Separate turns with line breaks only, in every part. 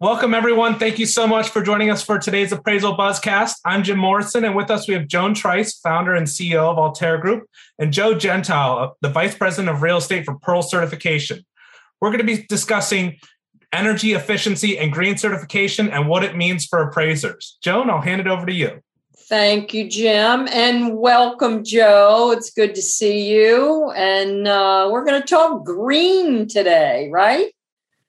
Welcome, everyone. Thank you so much for joining us for today's Appraisal Buzzcast. I'm Jim Morrison, and with us we have Joan Trice, founder and CEO of Allterra Group, and Joe Gentile, the Vice President of Real Estate for Pearl Certification. We're going to be discussing energy efficiency and green certification and what it means for appraisers. Joan, I'll hand it over to you.
Thank you, Jim, and welcome, Joe. It's good to see you. And uh, we're going to talk green today, right?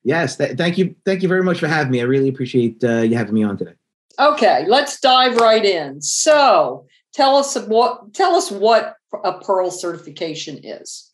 Yes, th- thank you. Thank you very much for having me. I really appreciate uh, you having me on today.
Okay, let's dive right in. So, tell us what tell us what a Pearl certification is.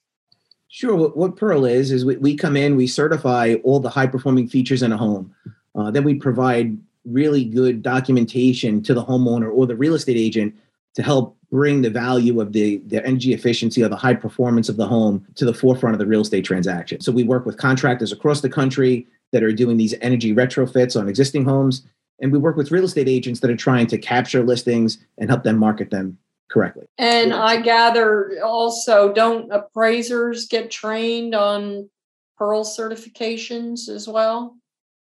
Sure. What, what Pearl is is we, we come in, we certify all the high performing features in a home. Uh, then we provide really good documentation to the homeowner or the real estate agent to help bring the value of the, the energy efficiency or the high performance of the home to the forefront of the real estate transaction. So we work with contractors across the country that are doing these energy retrofits on existing homes. And we work with real estate agents that are trying to capture listings and help them market them correctly.
And I gather also, don't appraisers get trained on Pearl certifications as well?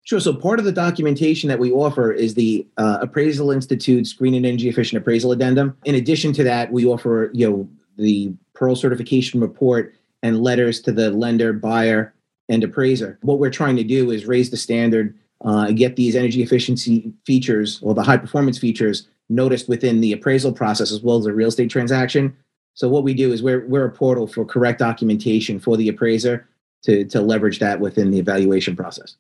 Sure. So part of the documentation that we offer is the uh, Appraisal Institute's Green and Energy Efficient Appraisal Addendum. In addition to that, we offer you know the Pearl certification report and letters to the lender, buyer, and appraiser. What we're trying to do is raise the standard, uh, get these energy efficiency features or the high performance features noticed within the appraisal process as well as the real estate transaction. So what we do is we're we're a portal for correct documentation for the appraiser to to leverage that within the evaluation process.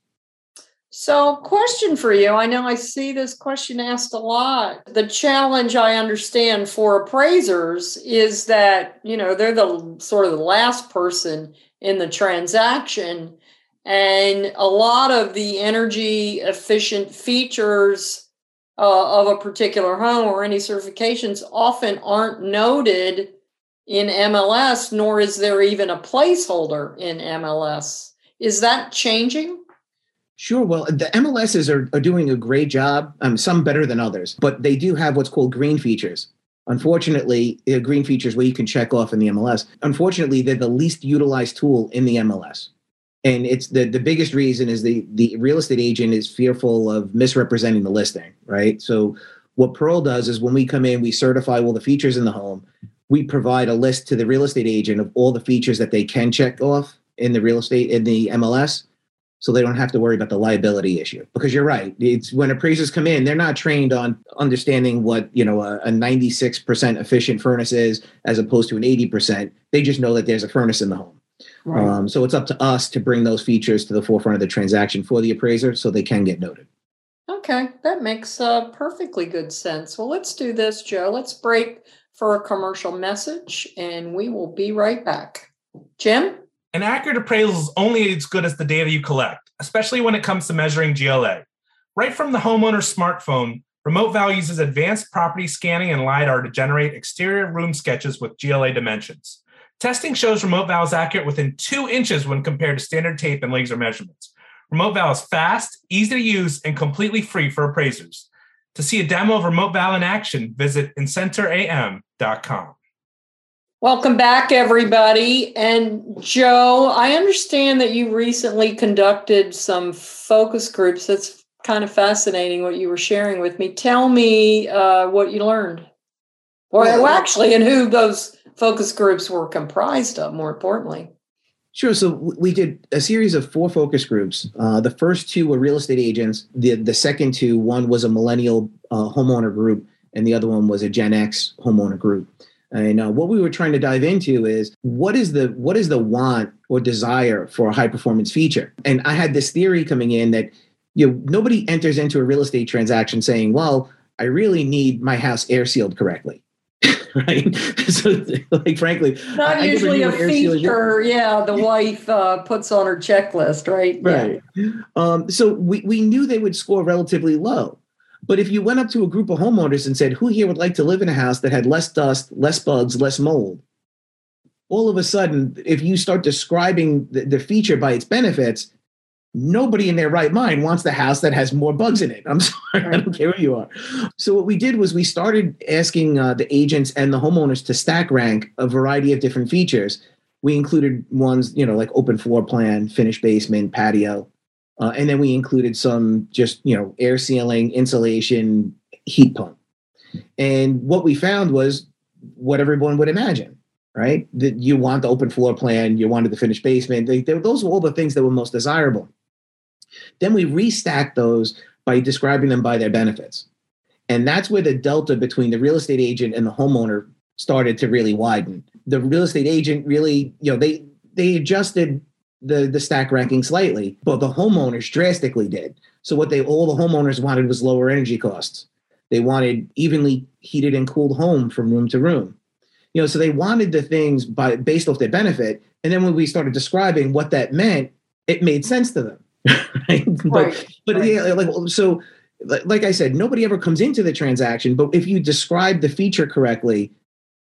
So, question for you. I know I see this question asked a lot. The challenge I understand for appraisers is that, you know, they're the sort of the last person in the transaction. And a lot of the energy efficient features uh, of a particular home or any certifications often aren't noted in MLS, nor is there even a placeholder in MLS. Is that changing?
Sure. Well, the MLSs are, are doing a great job, um, some better than others, but they do have what's called green features. Unfortunately, the green features where you can check off in the MLS. Unfortunately, they're the least utilized tool in the MLS. And it's the, the biggest reason is the, the real estate agent is fearful of misrepresenting the listing, right? So what Pearl does is when we come in, we certify all the features in the home. We provide a list to the real estate agent of all the features that they can check off in the real estate in the MLS so they don't have to worry about the liability issue. Because you're right it's when appraisers come in they're not trained on understanding what you know a, a 96% efficient furnace is as opposed to an 80% they just know that there's a furnace in the home. Right. um, so it's up to us to bring those features to the forefront of the transaction for the appraiser so they can get noted.
Okay that makes uh, perfectly good sense. Well let's do this joe. Let's break for a commercial message and we will be right back. Jim
an accurate appraisal is only as good as the data you collect, especially when it comes to measuring GLA. Right from the homeowner's smartphone, Remote Val uses advanced property scanning and LiDAR to generate exterior room sketches with GLA dimensions. Testing shows Remote Val is accurate within two inches when compared to standard tape and laser measurements. Remote Val is fast, easy to use, and completely free for appraisers. To see a demo of Remote Val in action, visit incenteram.com.
Welcome back, everybody. And Joe, I understand that you recently conducted some focus groups. That's kind of fascinating what you were sharing with me. Tell me uh, what you learned, or well, actually, and who those focus groups were comprised of, more importantly.
Sure. So we did a series of four focus groups. Uh, the first two were real estate agents. The the second two, one was a millennial uh, homeowner group, and the other one was a Gen X homeowner group. And uh, what we were trying to dive into is what is the what is the want or desire for a high performance feature? And I had this theory coming in that you know nobody enters into a real estate transaction saying, "Well, I really need my house air sealed correctly." right? so, like, frankly,
not I, usually a feature. Yeah, the wife uh, puts on her checklist, right?
Right. Yeah. Um, so we we knew they would score relatively low. But if you went up to a group of homeowners and said, Who here would like to live in a house that had less dust, less bugs, less mold? All of a sudden, if you start describing the, the feature by its benefits, nobody in their right mind wants the house that has more bugs in it. I'm sorry. I don't care who you are. So what we did was we started asking uh, the agents and the homeowners to stack rank a variety of different features. We included ones, you know, like open floor plan, finished basement, patio, Uh, and then we included some just, you know, air sealing, insulation, heat pump. And what we found was what everyone would imagine, right? That you want the open floor plan, you wanted the finished basement. They, they, those were all the things that were most desirable. Then we restacked those by describing them by their benefits. And that's where the delta between the real estate agent and the homeowner started to really widen. The real estate agent really, you know, they they adjusted the the stack ranking slightly, but the homeowners drastically did. So what they all the homeowners wanted was lower energy costs. They wanted evenly heated and cooled home from room to room. You know, so they wanted the things by based off their benefit. And then when we started describing what that meant, it made sense to them. right? But, right. but right. yeah, like so like I said, nobody ever comes into the transaction, but if you describe the feature correctly,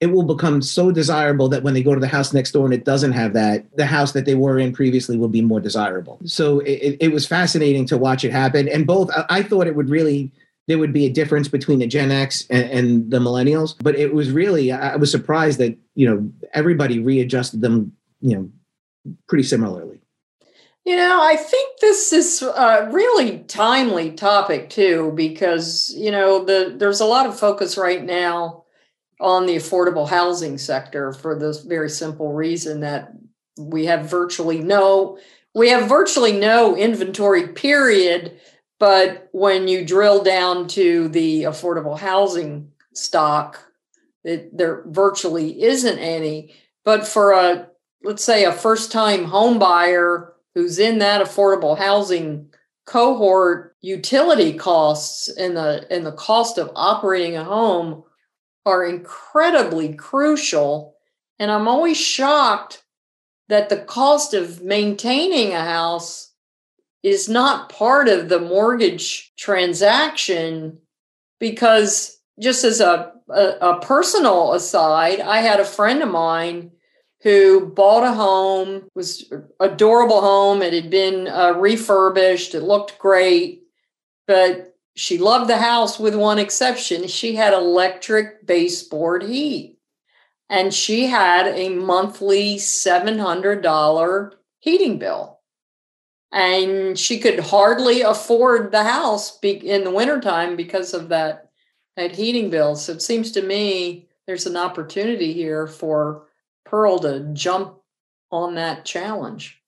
it will become so desirable that when they go to the house next door and it doesn't have that, the house that they were in previously will be more desirable. So it, it was fascinating to watch it happen. And both, I thought it would really, there would be a difference between the Gen X and, and the millennials, but it was really, I was surprised that, you know, everybody readjusted them, you know, pretty similarly.
You know, I think this is a really timely topic too, because you know the there's a lot of focus right now on the affordable housing sector for this very simple reason that we have virtually no we have virtually no inventory period. But when you drill down to the affordable housing stock it, there virtually isn't any. But for a let's say a first time home buyer who's in that affordable housing cohort utility costs and the and the cost of operating a home are incredibly crucial. And I'm always shocked that the cost of maintaining a house is not part of the mortgage transaction because just as a, a, a, personal aside, I had a friend of mine who bought a home, was adorable home. It had been uh, refurbished. It looked great, but she loved the house with one exception. She had electric baseboard heat. And she had a monthly $700 heating bill. And she could hardly afford the house in the wintertime because of that, that heating bill. So it seems to me there's an opportunity here for Pearl to jump on that challenge.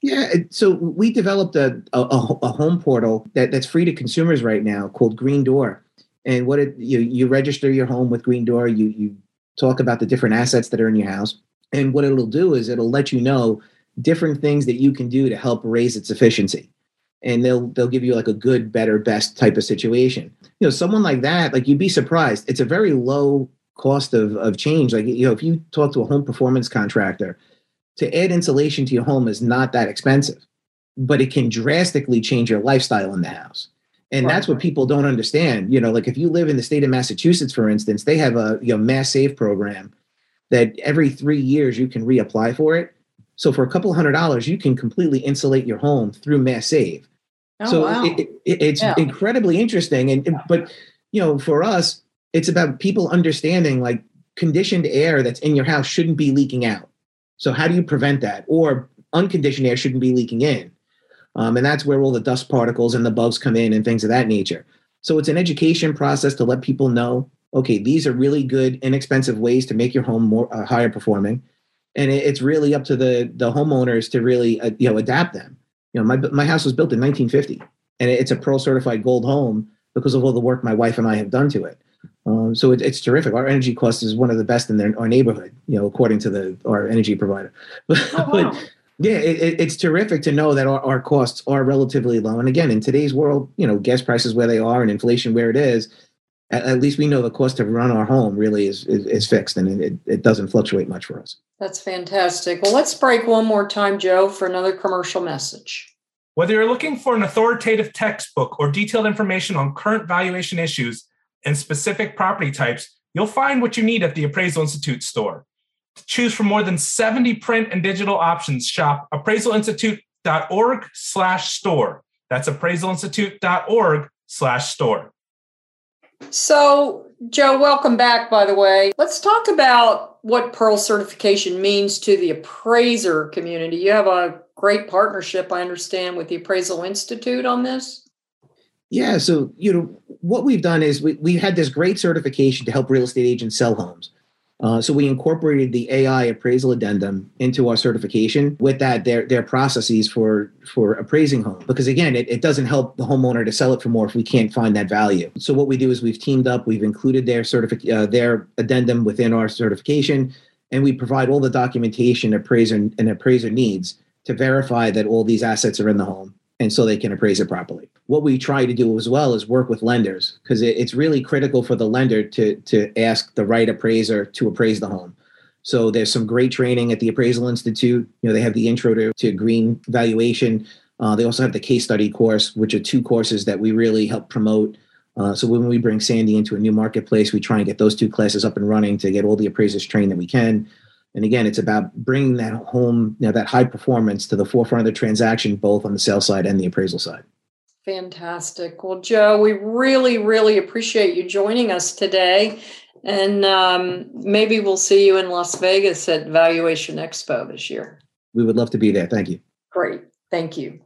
Yeah, so we developed a, a, a, home portal that, that's free to consumers right now called Green Door. And what it you you register your home with Green Door, you you talk about the different assets that are in your house. And what it'll do is it'll let you know different things that you can do to help raise its efficiency. And they'll they'll give you like a good, better, best type of situation. You know, someone like that, like you'd be surprised. It's a very low cost of of change. Like you know, if you talk to a home performance contractor, to add insulation to your home is not that expensive, but it can drastically change your lifestyle in the house. And right. that's what people don't understand. You know, like if you live in the state of Massachusetts, for instance, they have a you know, mass save program that every three years you can reapply for it. So for a couple hundred dollars, you can completely insulate your home through mass save. Oh, so wow. it, it, it's yeah. incredibly interesting. And but you know, for us, it's about people understanding like conditioned air that's in your house shouldn't be leaking out. So how do you prevent that? Or unconditioned air shouldn't be leaking in. Um, and that's where all the dust particles and the bugs come in and things of that nature. So it's an education process to let people know, okay, these are really good, inexpensive ways to make your home more uh, higher performing. And it, it's really up to the the homeowners to really uh, you know adapt them. You know, my my house was built in 1950, and it's a Pearl certified gold home because of all the work my wife and I have done to it. Um, so it, it's terrific. Our energy cost is one of the best in their, our neighborhood, you know, according to the our energy provider. But, oh, wow. but yeah, it, it's terrific to know that our, our costs are relatively low. And again, in today's world, you know, gas prices where they are and inflation where it is, at, at least we know the cost to run our home really is is, is fixed and it, it doesn't fluctuate much for us.
That's fantastic. Well, let's break one more time, Joe, for another commercial message.
Whether you're looking for an authoritative textbook or detailed information on current valuation issues and specific property types, you'll find what you need at the Appraisal Institute store. To choose from more than 70 print and digital options, shop appraisalinstitute.org slash store. That's appraisalinstitute.org slash store.
So, Joe, welcome back, by the way. Let's talk about what Pearl certification means to the appraiser community. You have a great partnership, I understand, with the Appraisal Institute on this.
Yeah, so you know what we've done is we we had this great certification to help real estate agents sell homes. Uh, so we incorporated the AI appraisal addendum into our certification. With that, their their processes for for appraising home, because again, it, it doesn't help the homeowner to sell it for more if we can't find that value. So what we do is we've teamed up, we've included their certific uh, their addendum within our certification, and we provide all the documentation appraiser and appraiser needs to verify that all these assets are in the home and so they can appraise it properly. What we try to do as well is work with lenders because it, it's really critical for the lender to to ask the right appraiser to appraise the home. So there's some great training at the Appraisal Institute. You know, they have the intro to, to green valuation. Uh, they also have the case study course, which are two courses that we really help promote. Uh, so when we bring Sandy into a new marketplace, we try and get those two classes up and running to get all the appraisers trained that we can. And again, it's about bringing that home, you know, that high performance to the forefront of the transaction, both on the sales side and the appraisal side.
Fantastic. Well, Joe, we really, really appreciate you joining us today. And um, maybe we'll see you in Las Vegas at Valuation Expo this year.
We would love to be there. Thank you.
Great. Thank you.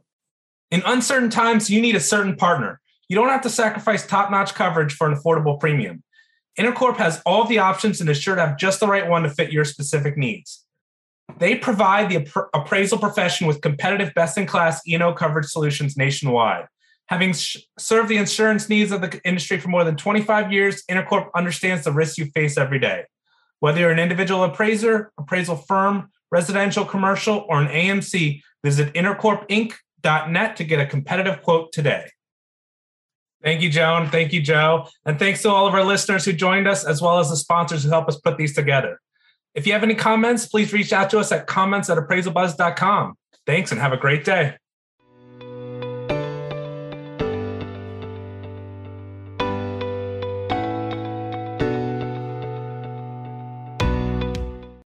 In uncertain times, you need a certain partner. You don't have to sacrifice top notch coverage for an affordable premium. Intercorp has all the options and is sure to have just the right one to fit your specific needs. They provide the appraisal profession with competitive, best in class E&O coverage solutions nationwide. Having sh- served the insurance needs of the industry for more than 25 years, Intercorp understands the risks you face every day. Whether you're an individual appraiser, appraisal firm, residential, commercial, or an AMC, visit intercorpinc.net to get a competitive quote today. Thank you, Joan. Thank you, Joe. And thanks to all of our listeners who joined us, as well as the sponsors who help us put these together. If you have any comments, please reach out to us at comments at appraisalbuzz.com. Thanks and have a great day.